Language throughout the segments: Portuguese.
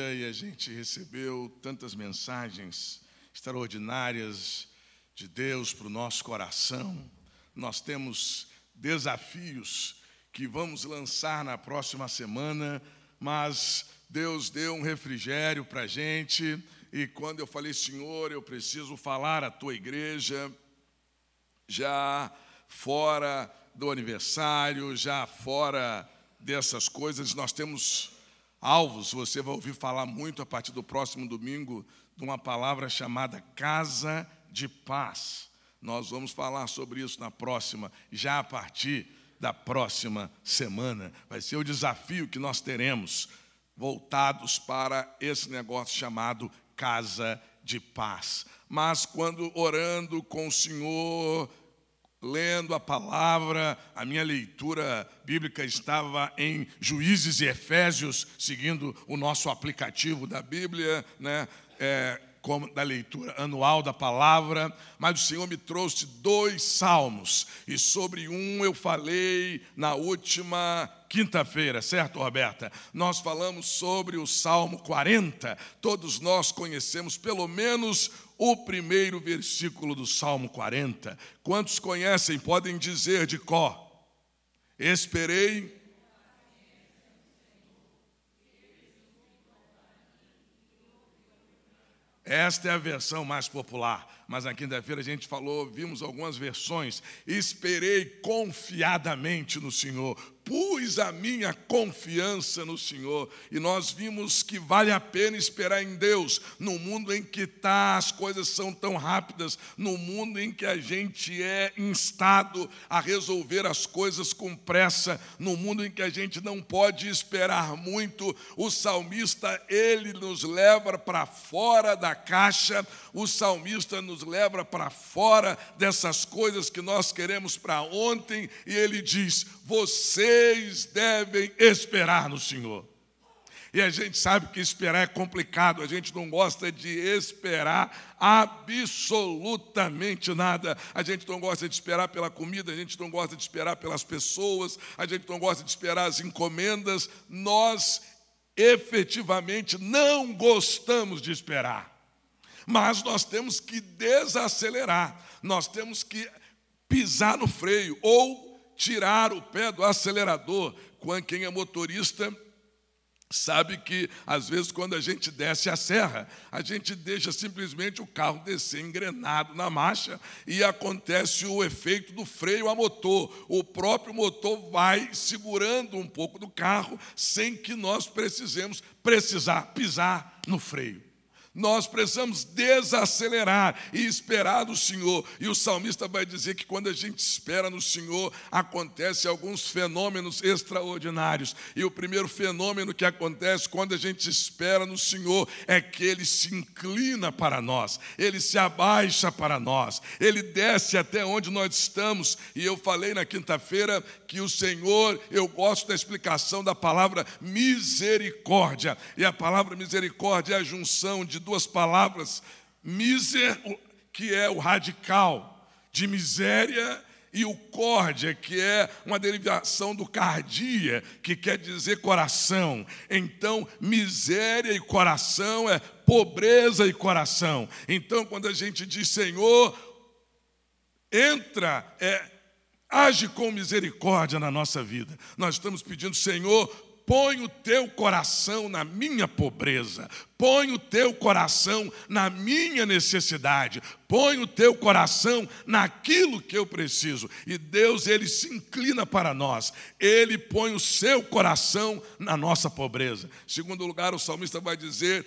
E a gente recebeu tantas mensagens extraordinárias de Deus para o nosso coração. Nós temos desafios que vamos lançar na próxima semana, mas Deus deu um refrigério para a gente. E quando eu falei, Senhor, eu preciso falar à tua igreja, já fora do aniversário, já fora dessas coisas, nós temos alvos. Você vai ouvir falar muito a partir do próximo domingo de uma palavra chamada casa de paz. Nós vamos falar sobre isso na próxima, já a partir da próxima semana. Vai ser o desafio que nós teremos voltados para esse negócio chamado casa de paz. Mas quando orando com o Senhor, lendo a palavra, a minha leitura bíblica estava em Juízes e Efésios, seguindo o nosso aplicativo da Bíblia, né? É, como da leitura anual da palavra, mas o Senhor me trouxe dois salmos, e sobre um eu falei na última quinta-feira, certo, Roberta? Nós falamos sobre o Salmo 40, todos nós conhecemos pelo menos o primeiro versículo do Salmo 40. Quantos conhecem, podem dizer de có: Esperei Esta é a versão mais popular, mas na quinta-feira a gente falou, vimos algumas versões. Esperei confiadamente no Senhor, pus a minha confiança no Senhor. E nós vimos que vale a pena esperar em Deus, no mundo em que tá, as coisas são tão rápidas, no mundo em que a gente é instado a resolver as coisas com pressa, no mundo em que a gente não pode esperar muito. O salmista, ele nos leva para fora da caixa, o salmista nos leva para fora dessas coisas que nós queremos para ontem, e ele diz: Vocês devem esperar no Senhor. E a gente sabe que esperar é complicado, a gente não gosta de esperar absolutamente nada. A gente não gosta de esperar pela comida, a gente não gosta de esperar pelas pessoas, a gente não gosta de esperar as encomendas. Nós efetivamente não gostamos de esperar. Mas nós temos que desacelerar, nós temos que pisar no freio ou tirar o pé do acelerador. Quem é motorista sabe que, às vezes, quando a gente desce a serra, a gente deixa simplesmente o carro descer engrenado na marcha e acontece o efeito do freio a motor. O próprio motor vai segurando um pouco do carro sem que nós precisemos precisar pisar no freio. Nós precisamos desacelerar e esperar no Senhor. E o salmista vai dizer que quando a gente espera no Senhor, acontecem alguns fenômenos extraordinários. E o primeiro fenômeno que acontece quando a gente espera no Senhor é que ele se inclina para nós, ele se abaixa para nós, ele desce até onde nós estamos. E eu falei na quinta-feira que o Senhor, eu gosto da explicação da palavra misericórdia. E a palavra misericórdia é a junção de duas palavras, miser, que é o radical de miséria, e o córdia, que é uma derivação do cardia, que quer dizer coração. Então, miséria e coração é pobreza e coração. Então, quando a gente diz Senhor, entra, é, age com misericórdia na nossa vida. Nós estamos pedindo, Senhor, põe o teu coração na minha pobreza, põe o teu coração na minha necessidade, põe o teu coração naquilo que eu preciso. E Deus, ele se inclina para nós, ele põe o seu coração na nossa pobreza. Segundo lugar, o salmista vai dizer: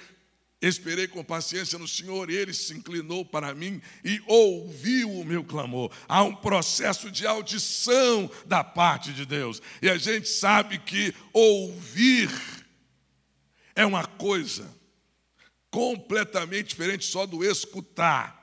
Esperei com paciência no Senhor, ele se inclinou para mim e ouviu o meu clamor. Há um processo de audição da parte de Deus. E a gente sabe que ouvir é uma coisa completamente diferente só do escutar.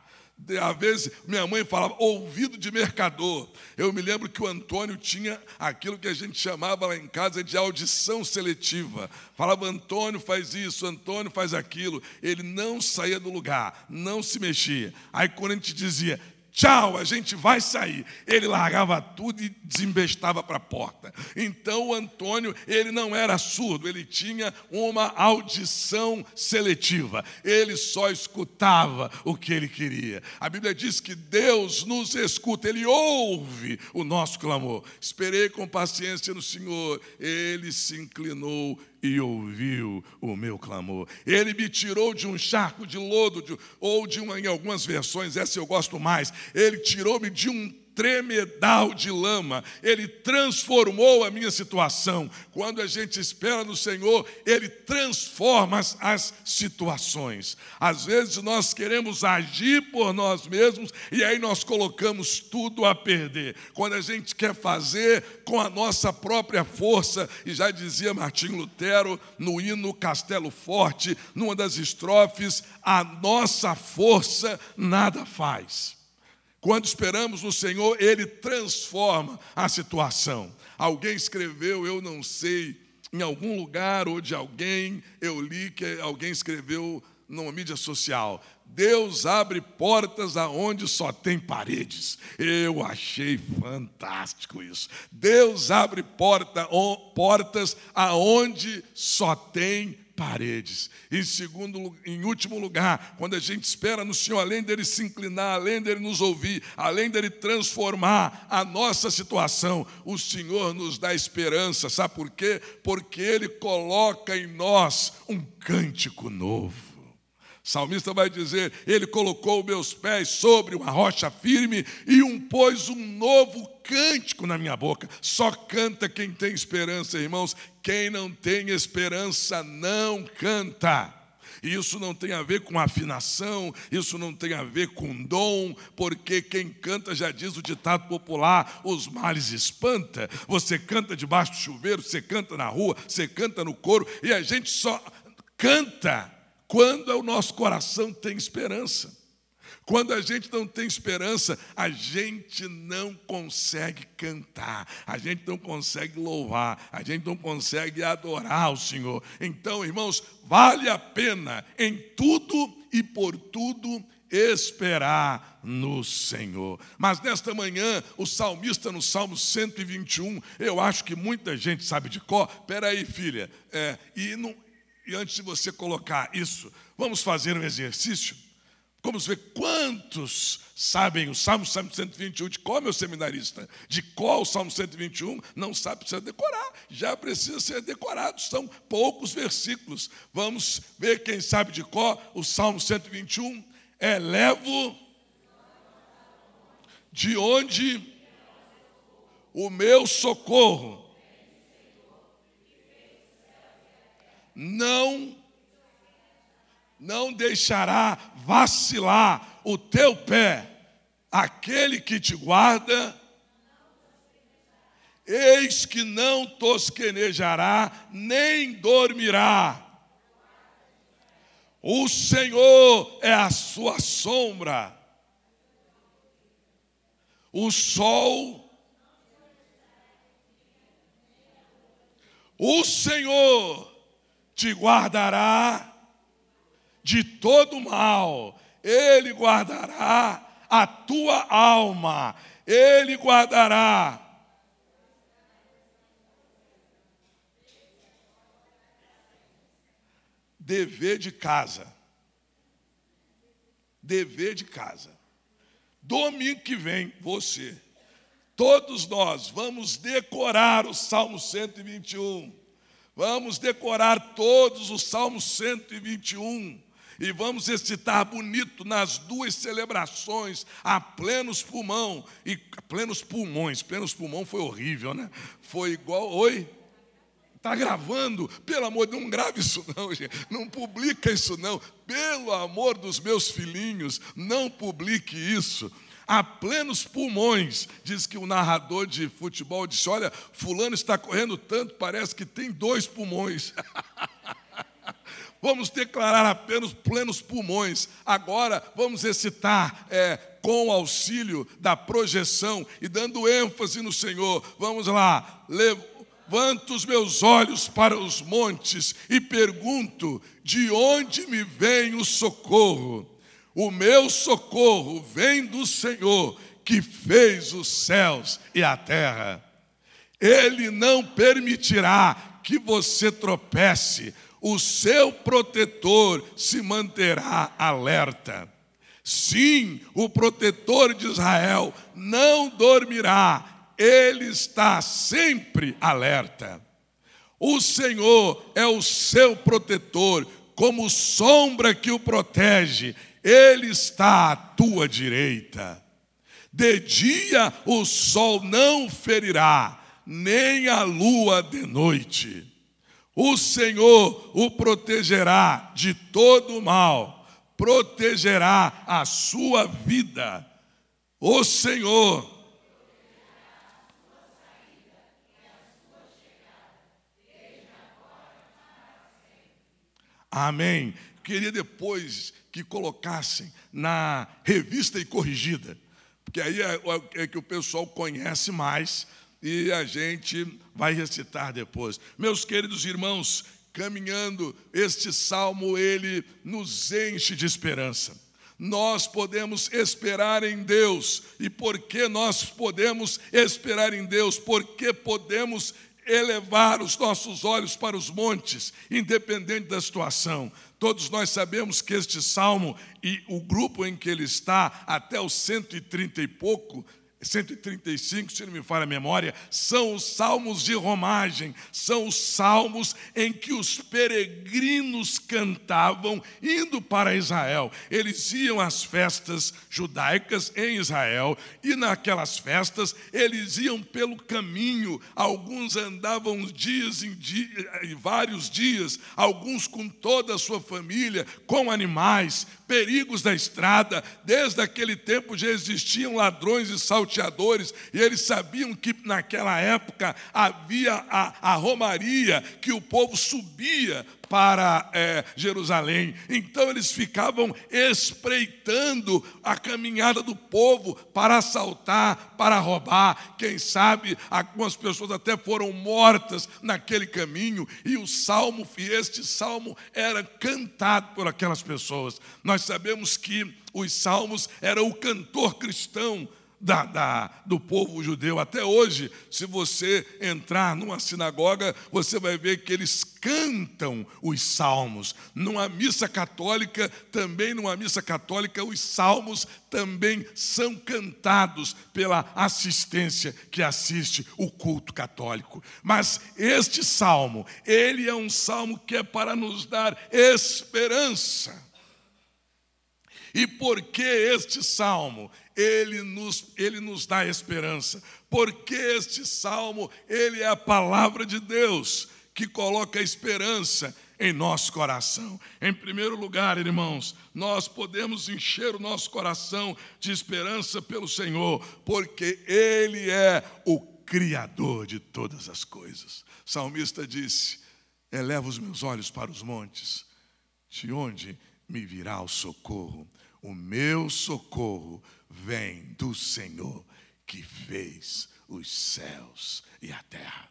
Às vezes, minha mãe falava ouvido de mercador. Eu me lembro que o Antônio tinha aquilo que a gente chamava lá em casa de audição seletiva. Falava, Antônio faz isso, Antônio faz aquilo. Ele não saía do lugar, não se mexia. Aí, quando a gente dizia, Tchau, a gente vai sair. Ele largava tudo e desembestava para a porta. Então o Antônio, ele não era surdo, ele tinha uma audição seletiva. Ele só escutava o que ele queria. A Bíblia diz que Deus nos escuta, ele ouve o nosso clamor. Esperei com paciência no Senhor, ele se inclinou e ouviu o meu clamor. Ele me tirou de um charco de lodo, de, ou de uma, em algumas versões, essa eu gosto mais. Ele tirou-me de um tremedal de lama, Ele transformou a minha situação. Quando a gente espera no Senhor, Ele transforma as, situações. Às vezes nós queremos agir por nós mesmos e aí nós colocamos tudo a perder. Quando a gente quer fazer com a nossa própria força, e já dizia Martim Lutero no hino Castelo Forte, numa das estrofes, a nossa força nada faz. Quando esperamos no Senhor, Ele transforma a situação. Alguém escreveu, eu não sei, em algum lugar ou de alguém, eu li que alguém escreveu numa mídia social. Deus abre portas aonde só tem paredes. Eu achei fantástico isso. Deus abre porta, portas aonde só tem paredes. Em segundo, em último lugar, quando a gente espera no Senhor, além dele se inclinar, além dele nos ouvir, além dele transformar a nossa situação, o Senhor nos dá esperança. Sabe por quê? Porque ele coloca em nós um cântico novo. Salmista vai dizer: Ele colocou meus pés sobre uma rocha firme e um pôs um novo cântico na minha boca. Só canta quem tem esperança, irmãos. Quem não tem esperança não canta. Isso não tem a ver com afinação, isso não tem a ver com dom, porque quem canta, já diz o ditado popular, os males espanta. Você canta debaixo do chuveiro, você canta na rua, você canta no coro, e a gente só canta quando o nosso coração tem esperança. Quando a gente não tem esperança, a gente não consegue cantar, a gente não consegue louvar, a gente não consegue adorar o Senhor. Então, irmãos, vale a pena em tudo e por tudo esperar no Senhor. Mas nesta manhã, o salmista no Salmo 121, eu acho que muita gente sabe de cor. Peraí, filha, é, e não, e antes de você colocar isso, vamos fazer um exercício. Vamos ver quantos sabem o Salmo 121 de qual, meu seminarista? De qual o Salmo 121? Não sabe, precisa decorar. Já precisa ser decorado. São poucos versículos. Vamos ver quem sabe de qual o Salmo 121. Elevo de onde o meu socorro não não deixará vacilar o teu pé, aquele que te guarda, eis que não tosquenejará, nem dormirá. O Senhor é a sua sombra, o sol, o Senhor te guardará de todo mal, Ele guardará a tua alma, Ele guardará. Dever de casa. Dever de casa. Domingo que vem, você, todos nós vamos decorar o Salmo 121. Vamos decorar todos os Salmos 121 e vamos recitar bonito nas duas celebrações a plenos pulmão e plenos pulmões. Plenos pulmão foi horrível, né? Foi igual, oi. Está gravando? Pelo amor de Deus, não grave isso não, gente. Não publica isso não. Pelo amor dos meus filhinhos, não publique isso a plenos pulmões. Diz que o narrador de futebol disse: Olha, Fulano está correndo tanto, parece que tem dois pulmões. vamos declarar apenas plenos pulmões. Agora vamos recitar é, com o auxílio da projeção e dando ênfase no Senhor. Vamos lá. Levanto os meus olhos para os montes e pergunto: de onde me vem o socorro? O meu socorro vem do Senhor, que fez os céus e a terra. Ele não permitirá que você tropece, o seu protetor se manterá alerta. Sim, o protetor de Israel não dormirá, ele está sempre alerta. O Senhor é o seu protetor, como sombra que o protege, ele está à tua direita. De dia o sol não ferirá, nem a lua de noite. O Senhor o protegerá de todo mal, protegerá a sua vida. O Senhor Amém. Queria depois que colocassem na revista e corrigida, porque aí é, é, que o pessoal conhece mais e a gente vai recitar depois. Meus queridos irmãos, caminhando, este salmo ele nos enche de esperança. Nós podemos esperar em Deus. E por que nós podemos esperar em Deus? Porque podemos elevar os nossos olhos para os montes, independente da situação. Todos nós sabemos que este salmo e o grupo em que ele está, até os 130 e pouco, 135, se não me falha a memória, são os salmos de romagem, são os salmos em que os peregrinos cantavam indo para Israel. Eles iam às festas judaicas em Israel e naquelas festas eles iam pelo caminho. Alguns andavam dias em vários dias, alguns com toda a sua família, com animais, perigos da estrada. Desde aquele tempo já existiam ladrões e salteadores, e eles sabiam que naquela época havia a, a romaria, que o povo subia para é, Jerusalém. Então eles ficavam espreitando a caminhada do povo para assaltar, para roubar. Quem sabe algumas pessoas até foram mortas naquele caminho. E o salmo, este salmo era cantado por aquelas pessoas. Nós sabemos que os salmos era o cantor cristão da, da, do povo judeu. Até hoje, se você entrar numa sinagoga, você vai ver que eles cantam os salmos. Numa missa católica, também numa missa católica, os salmos também são cantados pela assistência que assiste o culto católico. Mas este salmo, ele é um salmo que é para nos dar esperança. E por que este salmo? Ele nos, ele nos dá esperança. Porque este salmo, ele é a palavra de Deus que coloca esperança em nosso coração. Em primeiro lugar, irmãos, nós podemos encher o nosso coração de esperança pelo Senhor, porque Ele é o Criador de todas as coisas. O salmista disse: Eleva os meus olhos para os montes, de onde me virá o socorro. O meu socorro vem do Senhor que fez os céus e a terra.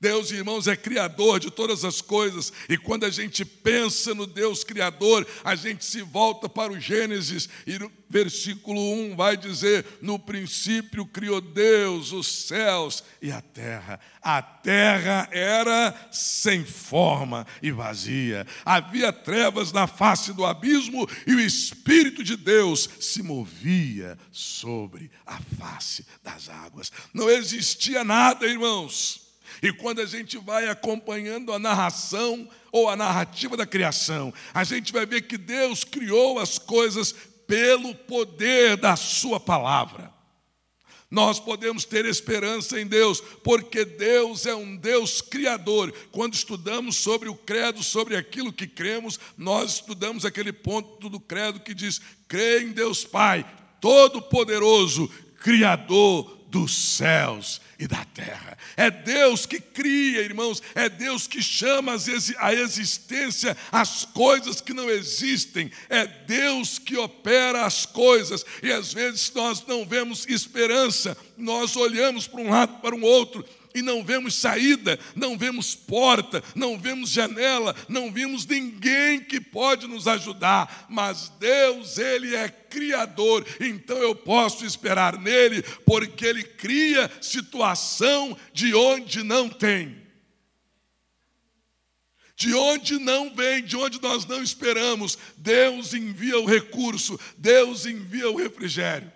Deus, irmãos, é criador de todas as coisas, e quando a gente pensa no Deus criador, a gente se volta para o Gênesis, e no versículo 1 vai dizer: No princípio criou Deus os céus e a terra. A terra era sem forma e vazia, havia trevas na face do abismo, e o Espírito de Deus se movia sobre a face das águas. Não existia nada, irmãos e quando a gente vai acompanhando a narração ou a narrativa da criação, a gente vai ver que Deus criou as coisas pelo poder da Sua palavra. Nós podemos ter esperança em Deus, porque Deus é um Deus criador. Quando estudamos sobre o credo, sobre aquilo que cremos, nós estudamos aquele ponto do credo que diz: crê em Deus Pai, Todo-Poderoso, Criador dos céus e da terra. É Deus que cria, irmãos, é Deus que chama a existência as coisas que não existem, é Deus que opera as coisas, e às vezes nós não vemos esperança, nós olhamos para um lado, para um outro, e não vemos saída, não vemos porta, não vemos janela, não vemos ninguém que pode nos ajudar, mas Deus, Ele é Criador, então eu posso esperar nele, porque Ele cria situação de onde não tem de onde não vem, de onde nós não esperamos, Deus envia o recurso, Deus envia o refrigério.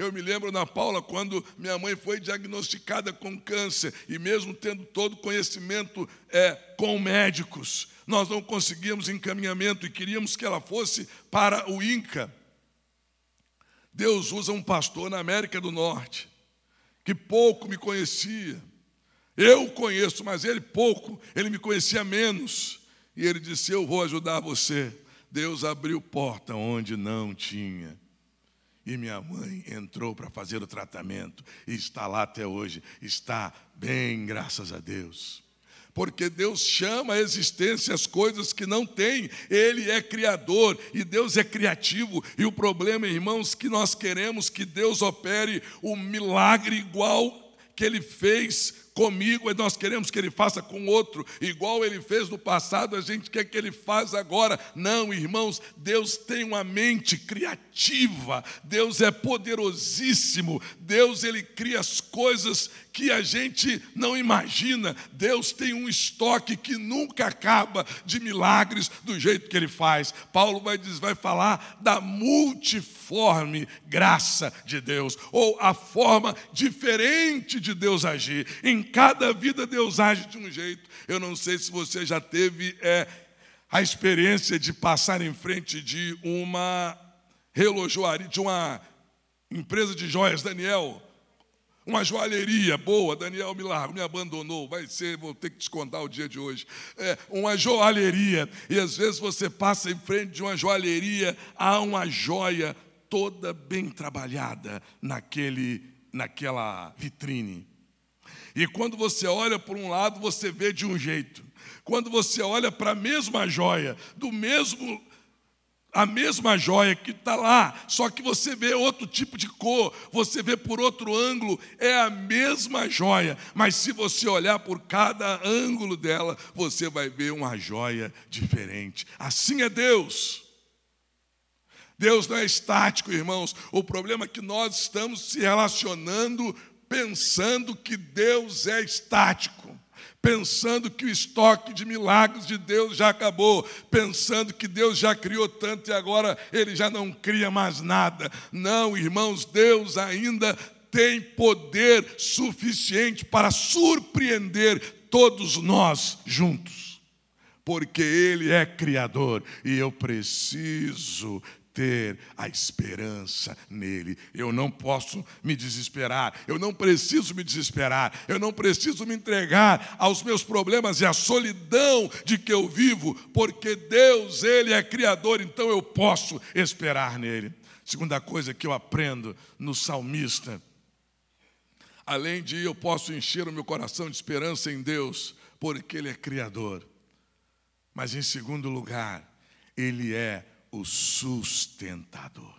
Eu me lembro na Paula quando minha mãe foi diagnosticada com câncer e mesmo tendo todo conhecimento é, com médicos, nós não conseguíamos encaminhamento e queríamos que ela fosse para o INCA. Deus usa um pastor na América do Norte que pouco me conhecia, eu o conheço, mas ele pouco, ele me conhecia menos. E ele disse: Eu vou ajudar você. Deus abriu porta onde não tinha. E minha mãe entrou para fazer o tratamento e está lá até hoje. Está bem, graças a Deus. Porque Deus chama a existência as coisas que não tem. Ele é criador e Deus é criativo. E o problema, irmãos, que nós queremos que Deus opere o um milagre igual que ele fez comigo, e nós queremos que ele faça com outro, igual ele fez no passado, a gente quer que ele faça agora. Não, irmãos, Deus tem uma mente criativa, Deus é poderosíssimo, Deus ele cria as coisas que a gente não imagina. Deus tem um estoque que nunca acaba de milagres do jeito que ele faz. Paulo vai, vai falar da multiforme graça de Deus, ou a forma diferente de Deus agir. Em cada vida Deus age de um jeito. Eu não sei se você já teve é, a experiência de passar em frente de uma relojoaria, de uma empresa de joias, Daniel uma joalheria boa, Daniel me largou, me abandonou, vai ser, vou ter que descontar o dia de hoje. É, uma joalheria, e às vezes você passa em frente de uma joalheria, há uma joia toda bem trabalhada naquele, naquela vitrine. E quando você olha por um lado, você vê de um jeito. Quando você olha para a mesma joia, do mesmo a mesma joia que está lá, só que você vê outro tipo de cor, você vê por outro ângulo, é a mesma joia, mas se você olhar por cada ângulo dela, você vai ver uma joia diferente. Assim é Deus. Deus não é estático, irmãos. O problema é que nós estamos se relacionando pensando que Deus é estático pensando que o estoque de milagres de Deus já acabou, pensando que Deus já criou tanto e agora ele já não cria mais nada. Não, irmãos, Deus ainda tem poder suficiente para surpreender todos nós juntos. Porque Ele é Criador e eu preciso ter a esperança nele. Eu não posso me desesperar, eu não preciso me desesperar, eu não preciso me entregar aos meus problemas e à solidão de que eu vivo, porque Deus, Ele é Criador, então eu posso esperar nele. Segunda coisa que eu aprendo no salmista, além de eu posso encher o meu coração de esperança em Deus, porque Ele é Criador, mas em segundo lugar, Ele é o sustentador.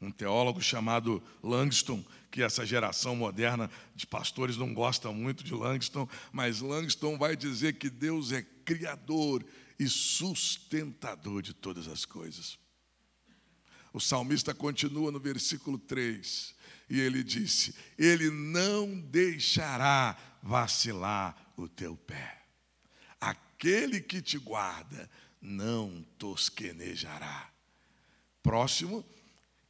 Um teólogo chamado Langston, que essa geração moderna de pastores não gosta muito de Langston, mas Langston vai dizer que Deus é criador e sustentador de todas as coisas. O salmista continua no versículo 3 e ele disse: Ele não deixará vacilar o teu pé. Aquele que te guarda não tosquenejará. Próximo,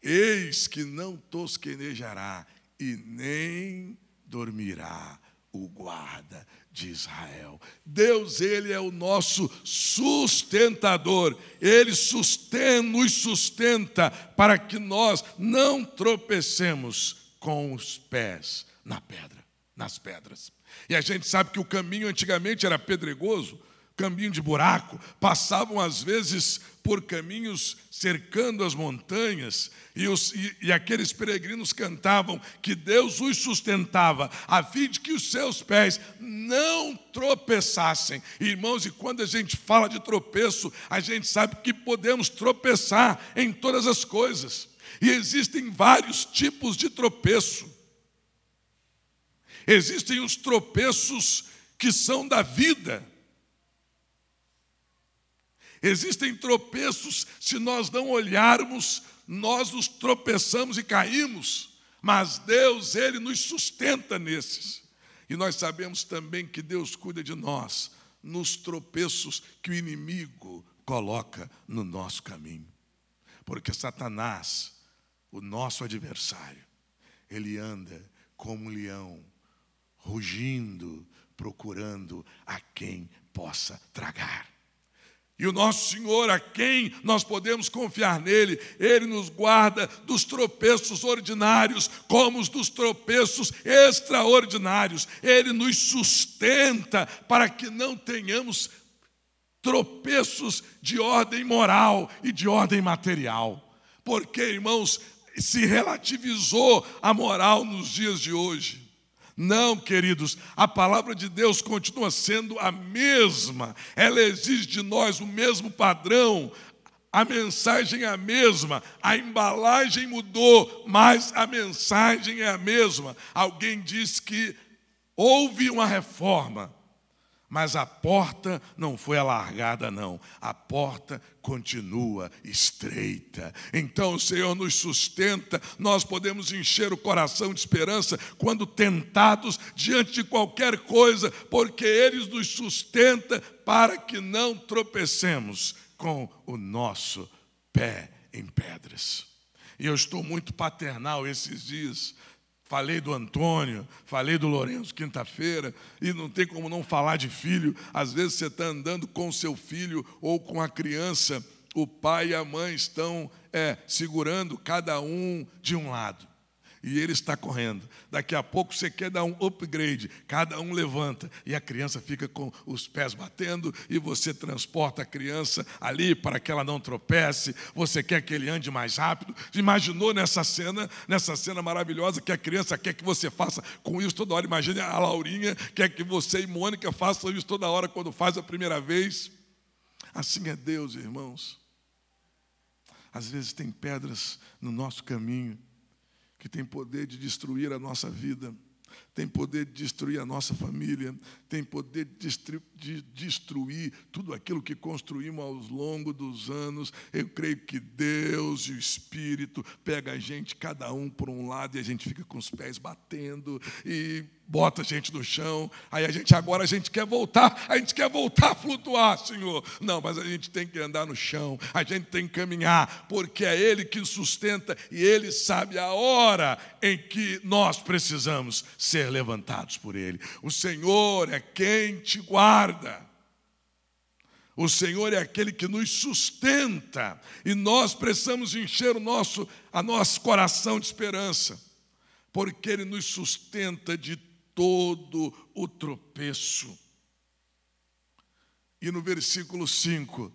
eis que não tosquenejará e nem dormirá o guarda de Israel. Deus, Ele é o nosso sustentador, Ele sustenta, nos sustenta para que nós não tropecemos com os pés na pedra, nas pedras. E a gente sabe que o caminho antigamente era pedregoso, caminho de buraco, passavam às vezes por caminhos cercando as montanhas, e, os, e, e, aqueles peregrinos cantavam que Deus os sustentava, a fim de que os seus pés não tropeçassem. Irmãos, e quando a gente fala de tropeço, a gente sabe que podemos tropeçar em todas as coisas, e existem vários tipos de tropeço. Existem os tropeços que são da vida. Existem tropeços, se nós não olharmos, nós nos tropeçamos e caímos, mas Deus, Ele nos sustenta nesses. E nós sabemos também que Deus cuida de nós nos tropeços que o inimigo coloca no nosso caminho. Porque Satanás, o nosso adversário, ele anda como um leão, rugindo, procurando a quem possa tragar. E o nosso Senhor, a quem nós podemos confiar nele, ele nos guarda dos tropeços ordinários, como os dos tropeços extraordinários. Ele nos sustenta para que não tenhamos tropeços de ordem moral e de ordem material. Porque, irmãos, se relativizou a moral nos dias de hoje. Não, queridos, a palavra de Deus continua sendo a mesma, ela exige de nós o mesmo padrão, a mensagem é a mesma, a embalagem mudou, mas a mensagem é a mesma. Alguém disse que houve uma reforma, mas a porta não foi alargada, não. A porta continua estreita. Então o Senhor nos sustenta, nós podemos encher o coração de esperança quando tentados diante de qualquer coisa, porque Ele nos sustenta para que não tropecemos com o nosso pé em pedras. E eu estou muito paternal esses dias Falei do Antônio, falei do Lourenço quinta-feira, e não tem como não falar de filho. Às vezes você está andando com seu filho ou com a criança, o pai e a mãe estão é, segurando cada um de um lado e ele está correndo. Daqui a pouco você quer dar um upgrade, cada um levanta e a criança fica com os pés batendo e você transporta a criança ali para que ela não tropece. Você quer que ele ande mais rápido. Imaginou nessa cena, nessa cena maravilhosa que a criança quer que você faça com isso toda hora. Imagine a Laurinha quer que você e Mônica façam isso toda hora quando faz a primeira vez. Assim é Deus, irmãos. Às vezes tem pedras no nosso caminho que tem poder de destruir a nossa vida, tem poder de destruir a nossa família, tem poder de destruir tudo aquilo que construímos ao longo dos anos. Eu creio que Deus e o Espírito pega a gente, cada um por um lado, e a gente fica com os pés batendo e bota a gente no chão, aí a gente agora a gente quer voltar, a gente quer voltar a flutuar, Senhor. Não, mas a gente tem que andar no chão, a gente tem que caminhar, porque é Ele que sustenta e Ele sabe a hora em que nós precisamos ser levantados por Ele. O Senhor é quem te guarda. O Senhor é aquele que nos sustenta e nós precisamos encher o nosso, a nosso coração de esperança, porque Ele nos sustenta de todo o tropeço. E no versículo 5,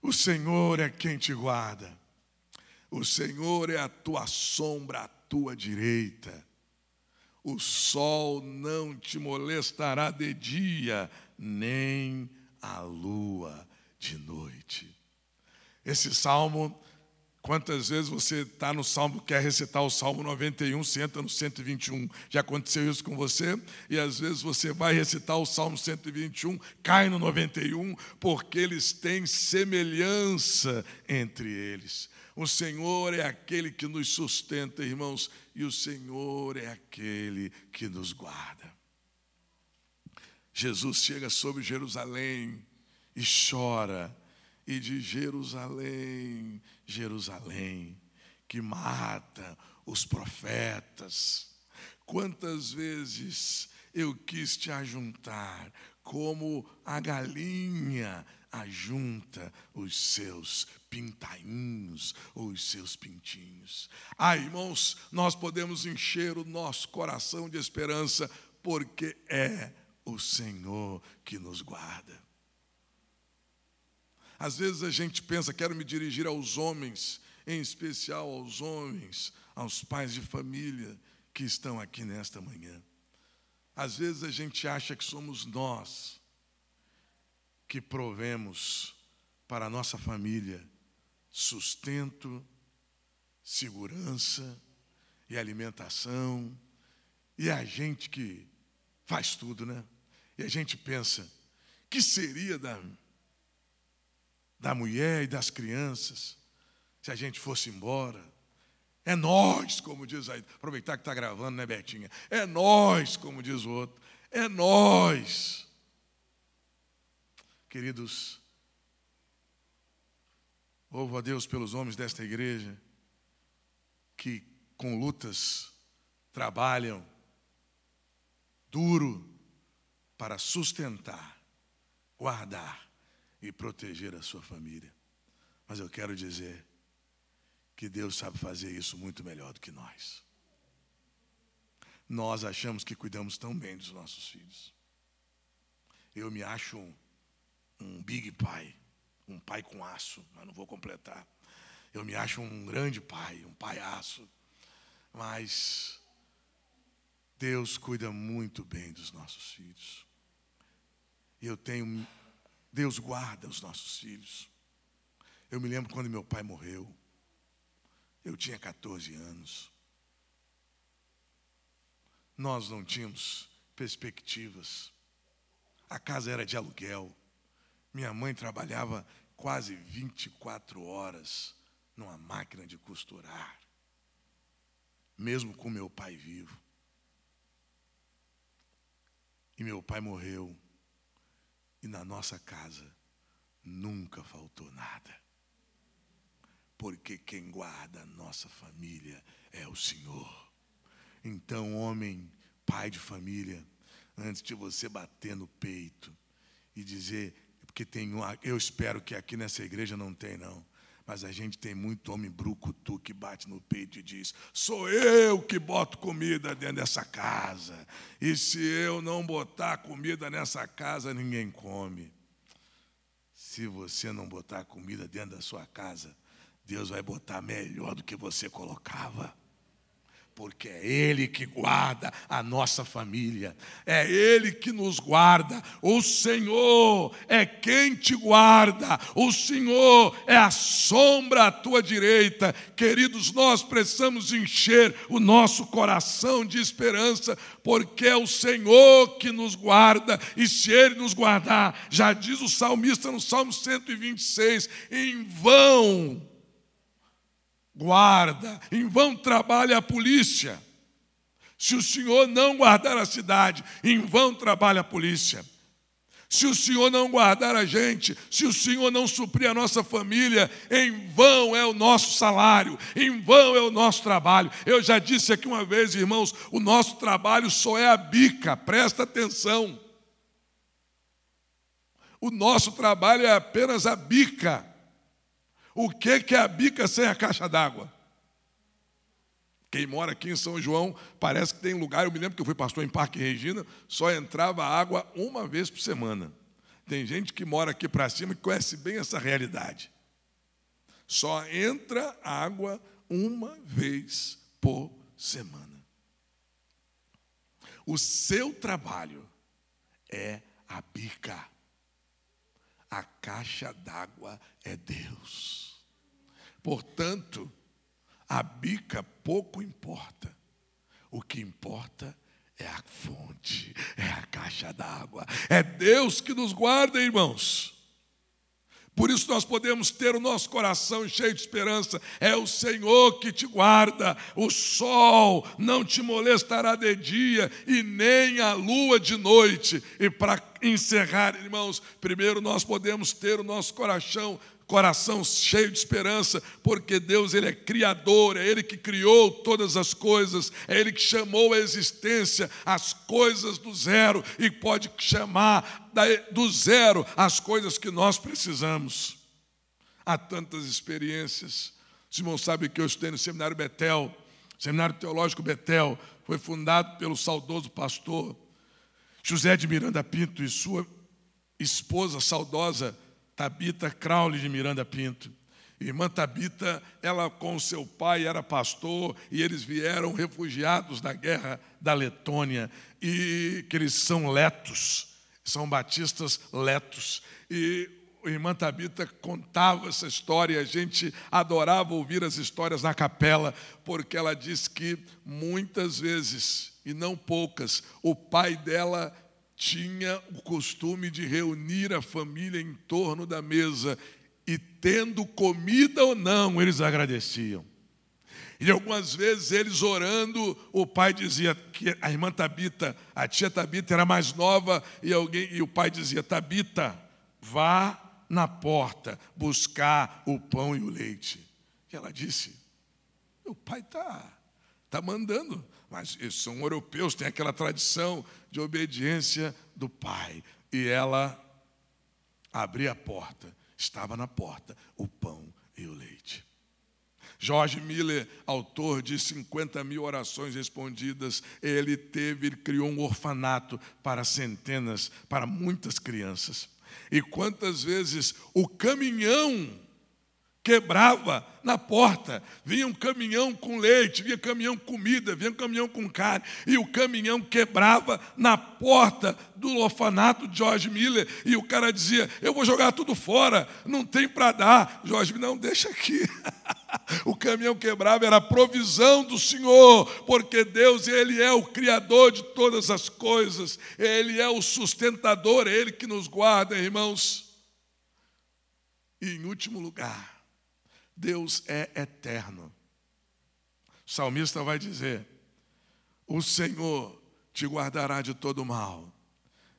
o Senhor é quem te guarda, o Senhor é a tua sombra à tua direita, o sol não te molestará de dia, nem a lua de noite. Esse salmo Quantas vezes você está no Salmo, quer recitar o Salmo 91, você entra no 121. Já aconteceu isso com você? E às vezes você vai recitar o Salmo 121, cai no 91, porque eles têm semelhança entre eles. O Senhor é aquele que nos sustenta, irmãos, e o Senhor é aquele que nos guarda. Jesus chega sobre Jerusalém e chora e de Jerusalém, Jerusalém, que mata os profetas. Quantas vezes eu quis te ajuntar, como a galinha ajunta os seus pintainhos ou os seus pintinhos. Ah, irmãos, nós podemos encher o nosso coração de esperança, porque é o Senhor que nos guarda. Às vezes a gente pensa, quero me dirigir aos homens, em especial aos homens, aos pais de família que estão aqui nesta manhã. Às vezes a gente acha que somos nós que provemos para a nossa família sustento, segurança e alimentação E a gente que faz tudo, né? E a gente pensa, que seria da, da mulher e das crianças se a gente fosse embora? É nós, como diz aí. Aproveitar que está gravando, né, Betinha? É nós, como diz o outro. É nós. Queridos, louvo a Deus pelos homens desta igreja que com lutas trabalham duro para sustentar, guardar e proteger a sua família. Mas eu quero dizer que Deus sabe fazer isso muito melhor do que nós. Nós achamos que cuidamos tão bem dos nossos filhos. Eu me acho um, um big pai, um pai com aço, mas não vou completar. Eu me acho um grande pai, um palhaço, mas Deus cuida muito bem dos nossos filhos. Eu tenho, Deus guarda os nossos filhos. Eu me lembro quando meu pai morreu. Eu tinha 14 anos. Nós não tínhamos perspectivas. A casa era de aluguel. Minha mãe trabalhava quase 24 horas numa máquina de costurar, mesmo com meu pai vivo. E meu pai morreu. E na nossa casa nunca faltou nada. Porque quem guarda a nossa família é o Senhor. Então, homem, pai de família, antes de você bater no peito e dizer, porque tem um, eu espero que aqui nessa igreja não tem não. Mas a gente tem muito homem brucutu que bate no peito e diz: sou eu que boto comida dentro dessa casa. E se eu não botar comida nessa casa, ninguém come. Se você não botar comida dentro da sua casa, Deus vai botar melhor do que você colocava porque é Ele que guarda a nossa família, é Ele que nos guarda. O Senhor é quem te guarda, o Senhor é a sombra à tua direita. Queridos, nós precisamos encher o nosso coração de esperança, porque é o Senhor que nos guarda, e se Ele nos guardar, já diz o salmista no Salmo 126, em vão guarda, em vão trabalha a polícia. Se o Senhor não guardar a cidade, em vão trabalha a polícia. Se o Senhor não guardar a gente, se o Senhor não suprir a nossa família, em vão é o nosso salário, em vão é o nosso trabalho. Eu já disse aqui uma vez, irmãos, o nosso trabalho só é a bica, presta atenção. O nosso trabalho é apenas a bica. O que é a bica sem a caixa d'água? Quem mora aqui em São João, parece que tem lugar, eu me lembro que eu fui pastor em Parque Regina, só entrava água uma vez por semana. Tem gente que mora aqui para cima que conhece bem essa realidade. Só entra água uma vez por semana. O seu trabalho é a bica. A caixa d'água é Deus. Portanto, a bica pouco importa. O que importa é a fonte, é a caixa d'água. É Deus que nos guarda, irmãos. Por isso nós podemos ter o nosso coração cheio de esperança. É o Senhor que te guarda. O sol não te molestará de dia e nem a lua de noite. E para encerrar, irmãos, primeiro nós podemos ter o nosso coração coração cheio de esperança, porque Deus ele é criador, é ele que criou todas as coisas, é ele que chamou a existência as coisas do zero e pode chamar do zero as coisas que nós precisamos. Há tantas experiências. Os irmãos sabem que eu estudei no Seminário Betel, Seminário Teológico Betel, foi fundado pelo saudoso pastor José de Miranda Pinto e sua esposa saudosa Tabita Crowley de Miranda Pinto. Irmã Tabita, ela com seu pai era pastor e eles vieram refugiados da guerra da Letônia e que eles são letos, são batistas letos. E a irmã Tabita contava essa história, a gente adorava ouvir as histórias na capela, porque ela diz que muitas vezes e não poucas. O pai dela tinha o costume de reunir a família em torno da mesa e, tendo comida ou não, eles agradeciam. E algumas vezes eles orando, o pai dizia que a irmã Tabita, a tia Tabita era mais nova, e, alguém, e o pai dizia: Tabita, vá na porta buscar o pão e o leite. E ela disse: Meu pai está tá mandando, mas eles são europeus, têm aquela tradição de obediência do pai. E ela abria a porta, estava na porta o pão e o leite. George Miller, autor de 50 mil orações respondidas, ele teve, ele criou um orfanato para centenas, para muitas crianças. E quantas vezes o caminhão quebrava na porta. Vinha um caminhão com leite, vinha caminhão com comida, vinha um caminhão com carne, e o caminhão quebrava na porta do orfanato de George Miller, e o cara dizia: Eu vou jogar tudo fora, não tem para dar. George Miller, não, deixa aqui. o caminhão quebrava era a provisão do Senhor, porque Deus, Ele é o Criador de todas as coisas, Ele é o sustentador, é Ele que nos guarda, irmãos. E em último lugar, Deus é eterno. O salmista vai dizer: O Senhor te guardará de todo mal,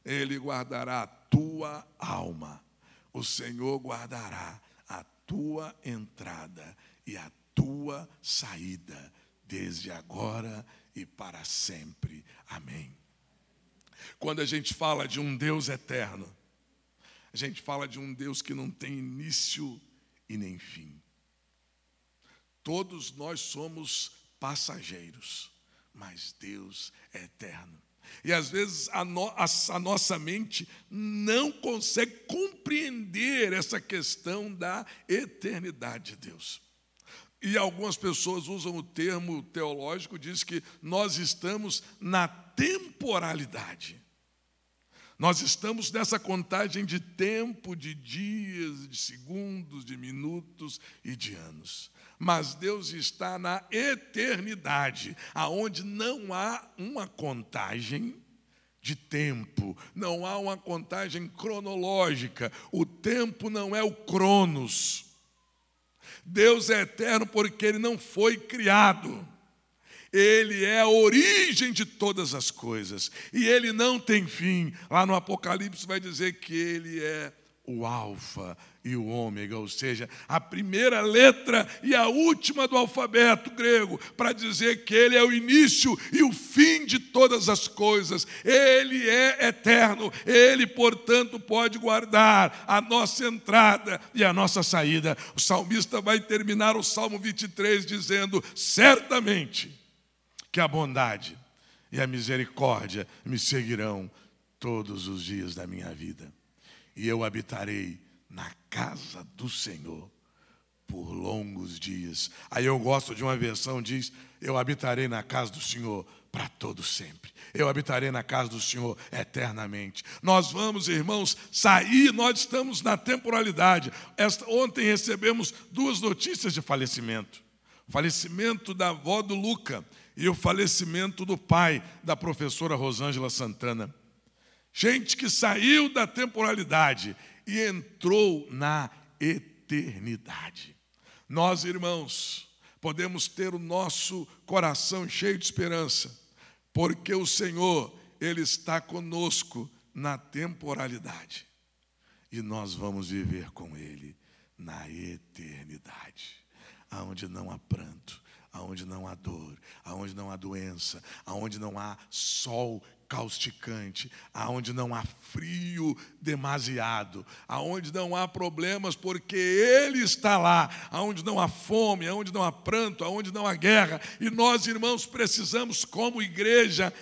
Ele guardará a tua alma, o Senhor guardará a tua entrada e a tua saída, desde agora e para sempre. Amém. Quando a gente fala de um Deus eterno, a gente fala de um Deus que não tem início e nem fim. Todos nós somos passageiros, mas Deus é eterno. E às vezes a, no, a, a, nossa mente não consegue compreender essa questão da eternidade de Deus. E algumas pessoas usam o termo teológico, diz que nós estamos na temporalidade. Nós estamos nessa contagem de tempo, de dias, de segundos, de minutos e de anos mas Deus está na eternidade, aonde não há uma contagem de tempo, não há uma contagem cronológica. O tempo não é o cronos. Deus é eterno porque ele não foi criado. Ele é a origem de todas as coisas e ele não tem fim. Lá no Apocalipse vai dizer que ele é o Alfa e o Ômega, ou seja, a primeira letra e a última do alfabeto grego, para dizer que Ele é o início e o fim de todas as coisas. Ele é eterno, Ele, portanto, pode guardar a nossa entrada e a nossa saída. O salmista vai terminar o Salmo 23 dizendo: certamente que a bondade e a misericórdia me seguirão todos os dias da minha vida e eu habitarei na casa do Senhor por longos dias. Aí eu gosto de uma versão diz: eu habitarei na casa do Senhor para todo sempre. Eu habitarei na casa do Senhor eternamente. Nós vamos, irmãos, sair, nós estamos na temporalidade. Esta, ontem recebemos duas notícias de falecimento. O falecimento da avó do Luca e o falecimento do pai da professora Rosângela Santana. Gente que saiu da temporalidade e entrou na eternidade. Nós, irmãos, podemos ter o nosso coração cheio de esperança, porque o Senhor, Ele está conosco na temporalidade e nós vamos viver com Ele na eternidade, aonde não há pranto, aonde não há dor, aonde não há doença, aonde não há sol causticante, aonde não há frio demasiado, aonde não há problemas, porque Ele está lá, aonde não há fome, aonde não há pranto, aonde não há guerra, e nós, irmãos, precisamos, como igreja,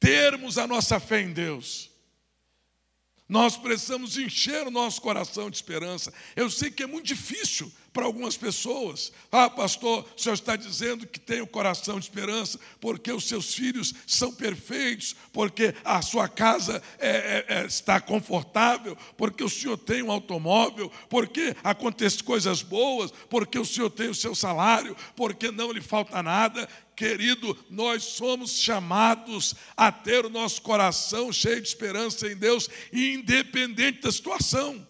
termos a nossa fé em Deus. Nós precisamos encher o nosso coração de esperança. Eu sei que é muito difícil para algumas pessoas. Ah, pastor, o senhor está dizendo que tem o coração de esperança porque os seus filhos são perfeitos, porque a sua casa é, é, é, está confortável, porque o senhor tem um automóvel, porque acontecem coisas boas, porque o senhor tem o seu salário, porque não lhe falta nada. Querido, nós somos chamados a ter o nosso coração cheio de esperança em Deus, independente da situação.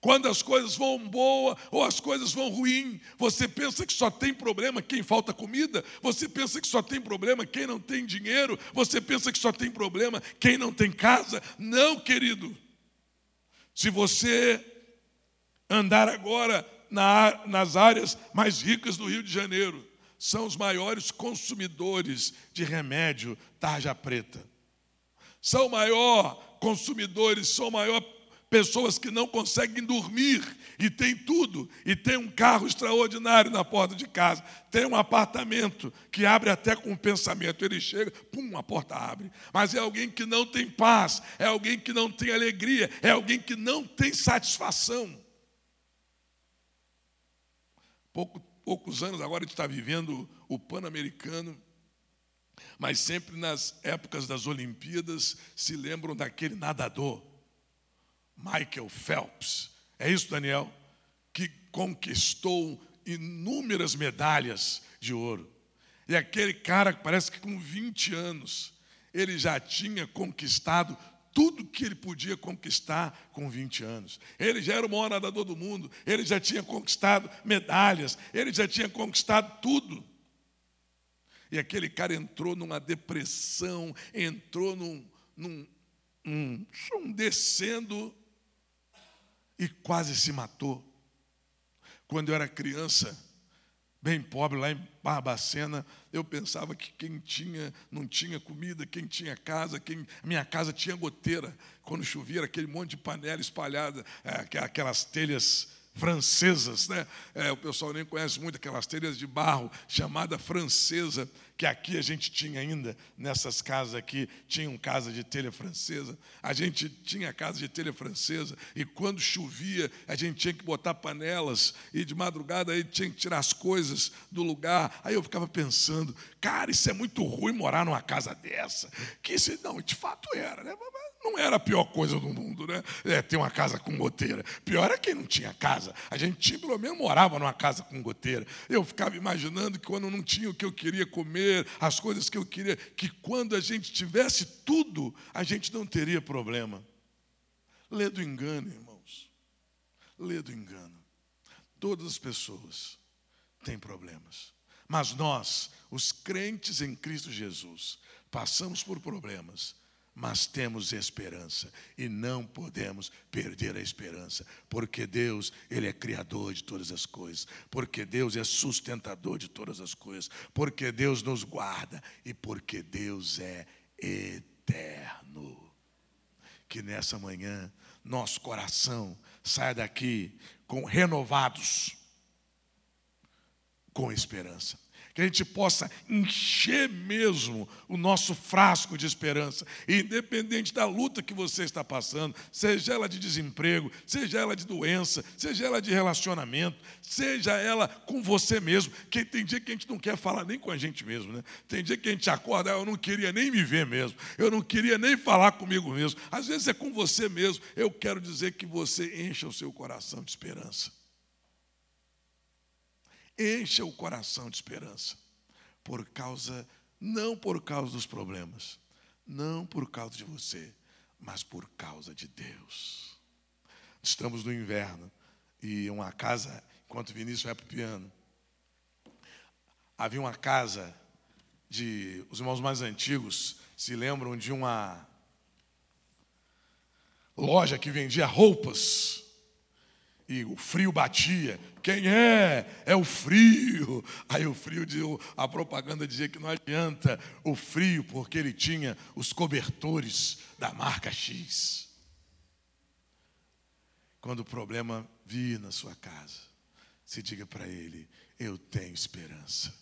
Quando as coisas vão boa ou as coisas vão ruim, você pensa que só tem problema quem falta comida, você pensa que só tem problema quem não tem dinheiro, você pensa que só tem problema quem não tem casa. Não, querido. Se você andar agora na, nas áreas mais ricas do Rio de Janeiro, são os maiores consumidores de remédio tarja preta. São maior consumidores, são maior pessoas que não conseguem dormir e tem tudo, e tem um carro extraordinário na porta de casa, tem um apartamento que abre até com um pensamento. Ele chega, pum, a porta abre. Mas é alguém que não tem paz, é alguém que não tem alegria, é alguém que não tem satisfação. Pouco, poucos anos agora a gente está vivendo o Pan-Americano. Mas sempre nas épocas das Olimpíadas se lembram daquele nadador Michael Phelps. É isso, Daniel? Que conquistou inúmeras medalhas de ouro. E aquele cara parece que com 20 anos, ele já tinha conquistado tudo que ele podia conquistar com 20 anos. Ele já era o maior nadador do mundo, ele já tinha conquistado medalhas, ele já tinha conquistado tudo. E aquele cara entrou numa depressão, entrou num, num um, um descendo e quase se matou. Quando eu era criança, bem pobre, lá em Barbacena, eu pensava que quem tinha, não tinha comida, quem tinha casa, quem, minha casa tinha goteira. Quando chovia, aquele monte de panela espalhada, é, aquelas telhas francesas, né? É, o pessoal nem conhece muito aquelas telhas de barro, chamada francesa, que aqui a gente tinha ainda, nessas casas aqui, tinham casa de telha francesa, a gente tinha casa de telha francesa, e quando chovia, a gente tinha que botar panelas, e de madrugada aí tinha que tirar as coisas do lugar. Aí eu ficava pensando, cara, isso é muito ruim morar numa casa dessa. Que isso, não, de fato era, né? Não era a pior coisa do mundo, né? É, ter uma casa com goteira. Pior é quem não tinha casa. A gente tinha, pelo menos morava numa casa com goteira. Eu ficava imaginando que quando não tinha o que eu queria comer, as coisas que eu queria, que quando a gente tivesse tudo, a gente não teria problema. Lê do engano, irmãos. Lê do engano. Todas as pessoas têm problemas. Mas nós, os crentes em Cristo Jesus, passamos por problemas mas temos esperança e não podemos perder a esperança, porque Deus, ele é criador de todas as coisas, porque Deus é sustentador de todas as coisas, porque Deus nos guarda e porque Deus é eterno. Que nessa manhã nosso coração saia daqui com renovados com esperança que a gente possa encher mesmo o nosso frasco de esperança, independente da luta que você está passando, seja ela de desemprego, seja ela de doença, seja ela de relacionamento, seja ela com você mesmo, que tem dia que a gente não quer falar nem com a gente mesmo, né? Tem dia que a gente acorda, ah, eu não queria nem me ver mesmo, eu não queria nem falar comigo mesmo. Às vezes é com você mesmo. Eu quero dizer que você encha o seu coração de esperança. Encha o coração de esperança. Por causa, não por causa dos problemas, não por causa de você, mas por causa de Deus. Estamos no inverno e uma casa, enquanto Vinícius vai para o piano, havia uma casa de. Os irmãos mais antigos se lembram de uma loja que vendia roupas e o frio batia. Quem é? É o frio. Aí o frio, a propaganda dizia que não adianta o frio, porque ele tinha os cobertores da marca X. Quando o problema vir na sua casa, se diga para ele: Eu tenho esperança.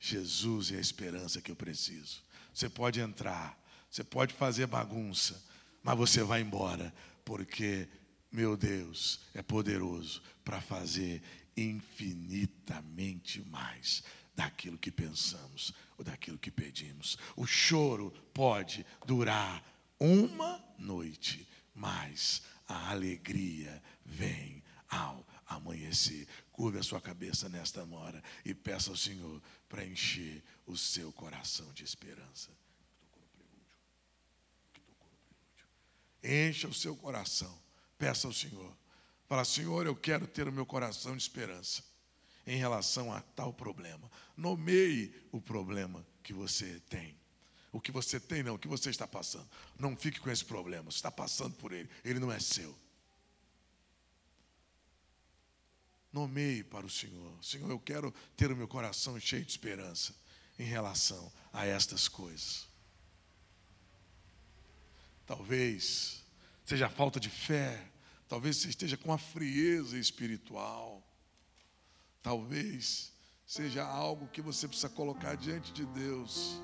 Jesus é a esperança que eu preciso. Você pode entrar, você pode fazer bagunça, mas você vai embora, porque meu Deus é poderoso para fazer infinitamente mais daquilo que pensamos ou daquilo que pedimos. O choro pode durar uma noite, mas a alegria vem ao amanhecer. Curve a sua cabeça nesta hora e peça ao Senhor para encher o seu coração de esperança. Encha o seu coração. Peça ao Senhor. Fala, Senhor, eu quero ter o meu coração de esperança em relação a tal problema. Nomeie o problema que você tem. O que você tem, não, o que você está passando. Não fique com esse problema. Você está passando por ele. Ele não é seu. Nomeie para o Senhor. Senhor, eu quero ter o meu coração cheio de esperança em relação a estas coisas. Talvez seja a falta de fé, talvez você esteja com a frieza espiritual, talvez seja algo que você precisa colocar diante de Deus